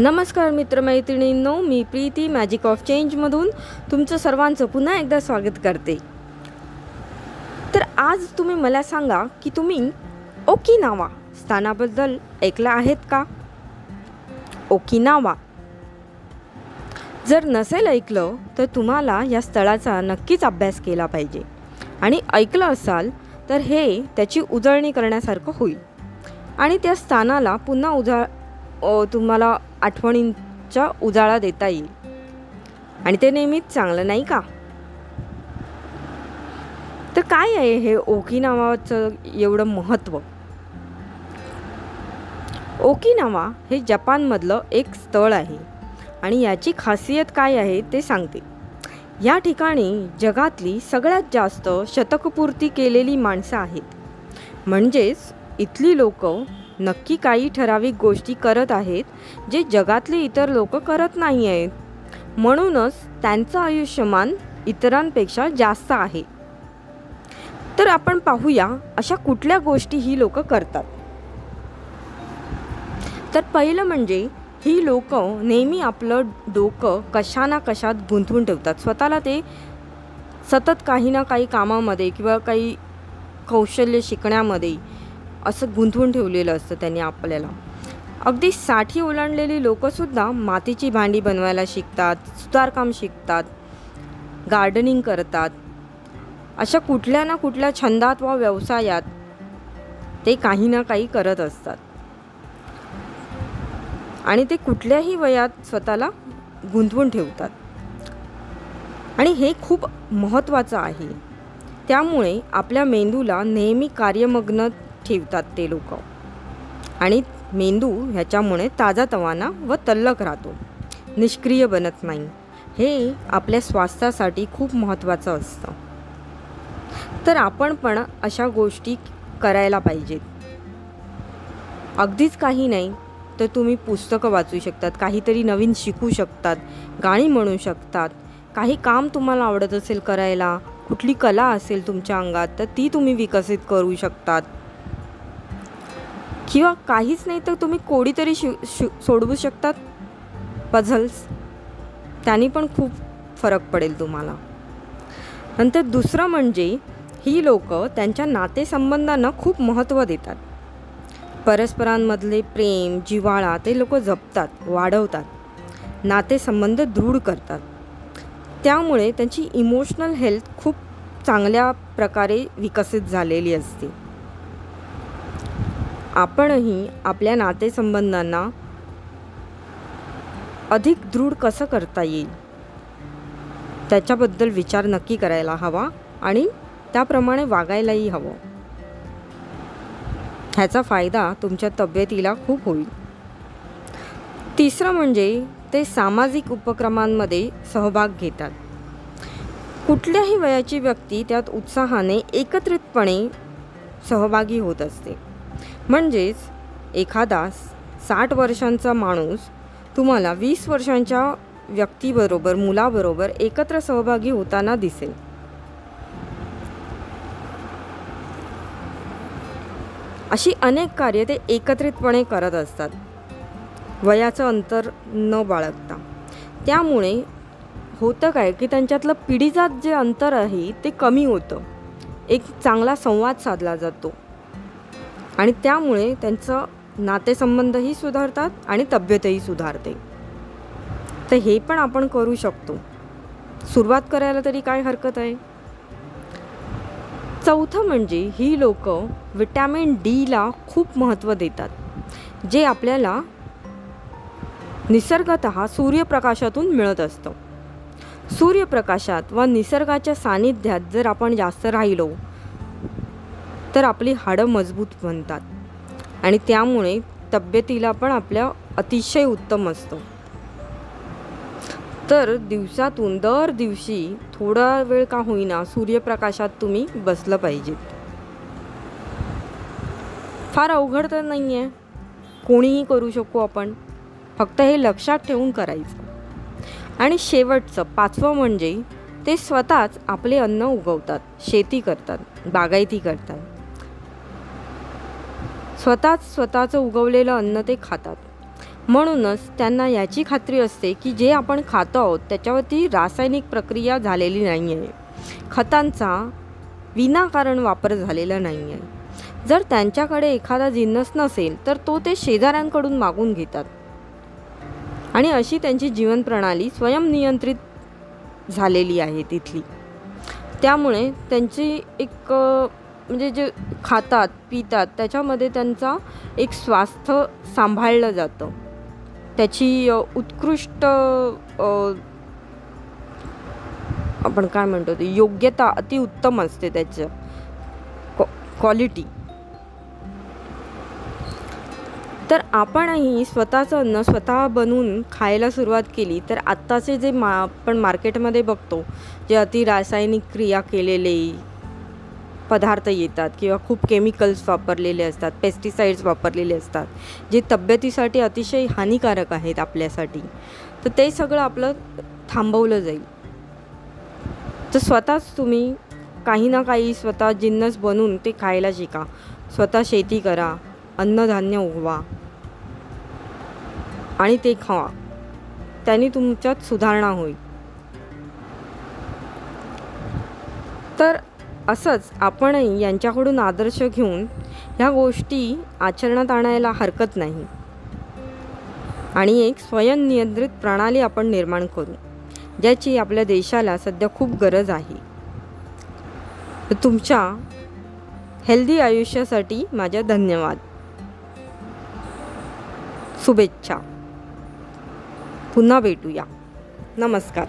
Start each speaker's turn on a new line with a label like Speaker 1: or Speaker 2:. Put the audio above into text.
Speaker 1: नमस्कार मित्रमैत्रिणींनो मी प्रीती मॅजिक ऑफ चेंजमधून तुमचं सर्वांचं पुन्हा एकदा स्वागत करते. तर आज तुम्ही मला सांगा की तुम्ही ओकिनावा स्थानाबद्दल ऐकलं आहेत का? ओकिनावा. जर नसेल ऐकलं तर तुम्हाला या स्थळाचा नक्कीच अभ्यास केला पाहिजे. आणि ऐकलं असाल तर हे त्याची उजळणी करण्यासारखं होईल. आणि त्या स्थानाला पुन्हा उजा तुम्हाला आठवणींचा उजाळा देता येईल. आणि ते नेहमीच चांगलं नाही का? तर काय आहे हे ओकिनावाचं एवढं महत्त्व ओकिनावा हे जपानमधलं एक स्थळ आहे आणि याची खासियत काय आहे ते सांगते. या ठिकाणी जगातली सगळ्यात जास्त शतकपूर्ती केलेली माणसं आहेत. म्हणजेच इथली लोक नक्की काही ठराविक गोष्टी करत आहेत जे जगातले इतर लोक करत नाही आहेत. म्हणूनच त्यांचं आयुष्यमान इतरांपेक्षा जास्त आहे. तर आपण पाहूया अशा कुठल्या गोष्टी ही लोक करतात. तर पहिलं म्हणजे ही लोक नेहमी आपलं डोकं कशा ना कशात गुंतवून ठेवतात. स्वतःला ते सतत काही ना काही कामामध्ये किंवा काही कौशल्य शिकण्यामध्ये असं गुंतवून ठेवलेलं असतं त्यांनी आपल्याला. अगदी साठी ओलांडलेली लोकंसुद्धा मातीची भांडी बनवायला शिकतात सुतारकाम शिकतात गार्डनिंग करतात. अशा कुठल्या ना कुठल्या छंदात वा व्यवसायात ते काही ना काही करत असतात. आणि ते कुठल्याही वयात स्वतःला गुंतवून ठेवतात. आणि हे खूप महत्त्वाचं आहे. त्यामुळे आपल्या मेंदूला नेहमी कार्यमग्न ठेवतात ते लोक. आणि मेंदू ह्याच्यामुळे ताजातवाना व तल्लक राहतो. निष्क्रिय बनत नाही. हे आपल्या स्वास्थ्यासाठी खूप महत्त्वाचं असतं. तर आपण पण अशा गोष्टी करायला पाहिजेत. अगदीच काही नाही तर तुम्ही पुस्तकं वाचू शकतात काहीतरी नवीन शिकू शकतात गाणी म्हणू शकतात. काही काम तुम्हाला आवडत असेल करायला कुठली कला असेल तुमच्या अंगात तर ती तुम्ही विकसित करू शकतात. किंवा काहीच नाही तर तुम्ही कोडी तरी शिव शि सोडवू शकतात? पझल्स त्यांनी पण खूप फरक पडेल तुम्हाला. नंतर दुसरं म्हणजे ही लोक त्यांच्या नातेसंबंधांना खूप महत्त्व देतात. परस्परांमधले प्रेम जिव्हाळा ते लोक जपतात वाढवतात. नातेसंबंध दृढ करतात. त्यामुळे त्यांची इमोशनल हेल्थ खूप चांगल्या प्रकारे विकसित झालेली असते. आपणही आपल्या नातेसंबंधांना अधिक दृढ कसं करता येईल? त्याच्याबद्दल विचार नक्की करायला हवा आणि त्याप्रमाणे वागायलाही हवं. ह्याचा फायदा तुमच्या तब्येतीला खूप होईल. तिसरं म्हणजे ते सामाजिक उपक्रमांमध्ये सहभाग घेतात. कुठल्याही वयाची व्यक्ती त्यात उत्साहाने एकत्रितपणे सहभागी होत असते. म्हणजेच एखादा साठ वर्षांचा माणूस तुम्हाला वीस वर्षांच्या व्यक्तीबरोबर मुलाबरोबर एकत्र सहभागी होताना दिसेल. अशी अनेक कार्य ते एकत्रितपणे करत असतात. वयाचं अंतर न बाळगता. त्यामुळे होतं काय की त्यांच्यातलं पिढीजात जे अंतर आहे ते कमी होतं. एक चांगला संवाद साधला जातो. आणि त्यामुळे त्यांचं नातेसंबंधही सुधारतात आणि तब्येतही सुधारते. तर हे पण आपण करू शकतो. सुरुवात करायला तरी काय हरकत आहे? चौथं म्हणजे ही लोक विटॅमिन डीला खूप महत्त्व देतात जे आपल्याला निसर्गत सूर्यप्रकाशातून मिळत असतं. सूर्यप्रकाशात व निसर्गाच्या सानिध्यात जर आपण जास्त राहिलो तर आपली हाडं मजबूत बनतात. आणि त्यामुळे तब्येतीला पण आपल्या अतिशय उत्तम असतं. तर दिवसातून दर दिवशी थोडा वेळ का होईना सूर्यप्रकाशात तुम्ही बसलं पाहिजे. फार अवघड तर नाही आहे कोणीही करू शकू आपण. फक्त हे लक्षात ठेवून करायचं. आणि शेवटचं पाचवं म्हणजे ते स्वतःच आपले अन्न उगवतात. शेती करतात. बागायती करतात. स्वतःच स्वतःचं उगवलेलं अन्न ते खातात. म्हणूनच त्यांना याची खात्री असते की जे आपण खातो आहोत त्याच्यावरती रासायनिक प्रक्रिया झालेली नाही आहे खतांचा विनाकारण वापर झालेला नाही आहे जर त्यांच्याकडे एखादा जिन्नस नसेल तर तो ते शेजाऱ्यांकडून मागून घेतात. आणि अशी त्यांची जीवनप्रणाली स्वयंनियंत्रित झालेली आहे तिथली. त्यामुळे त्यांची एक म्हणजे जे खातात पितात त्याच्यामध्ये त्यांचा एक स्वास्थ्य सांभाळलं जातं. त्याची उत्कृष्ट आपण काय म्हणतो ते योग्यता अतिउत्तम असते त्याचं. क्वालिटी. तर आपणही स्वतःचं अन्न स्वतः बनवून खायला सुरुवात केली तर आत्ताचे जे मा आपण मार्केटमध्ये बघतो जे अति रासायनिक क्रिया केलेले पदार्थ येतात किंवा खूप केमिकल्स वापरलेले असतात पेस्टिसाइड्स वापरलेले असतात जे तब्येतीसाठी अतिशय हानिकारक आहेत आपल्यासाठी. तर ते सगळं आपलं थांबवलं जाईल. तर स्वतःच तुम्ही काही ना काही स्वतः जिन्नस बनवून ते खायला शिका. स्वतः शेती करा अन्नधान्य उगवा आणि ते खावा. त्यांनी तुमच्यात सुधारणा होईल. तर असंच आपणही यांच्याकडून आदर्श घेऊन ह्या गोष्टी आचरणात आणायला हरकत नाही. आणि एक स्वयंनियंत्रित प्रणाली आपण निर्माण करू ज्याची आपल्या देशाला सध्या खूप गरज आहे. तर तुमच्या हेल्दी आयुष्यासाठी माझ्या धन्यवाद. शुभेच्छा. पुन्हा भेटूया. नमस्कार.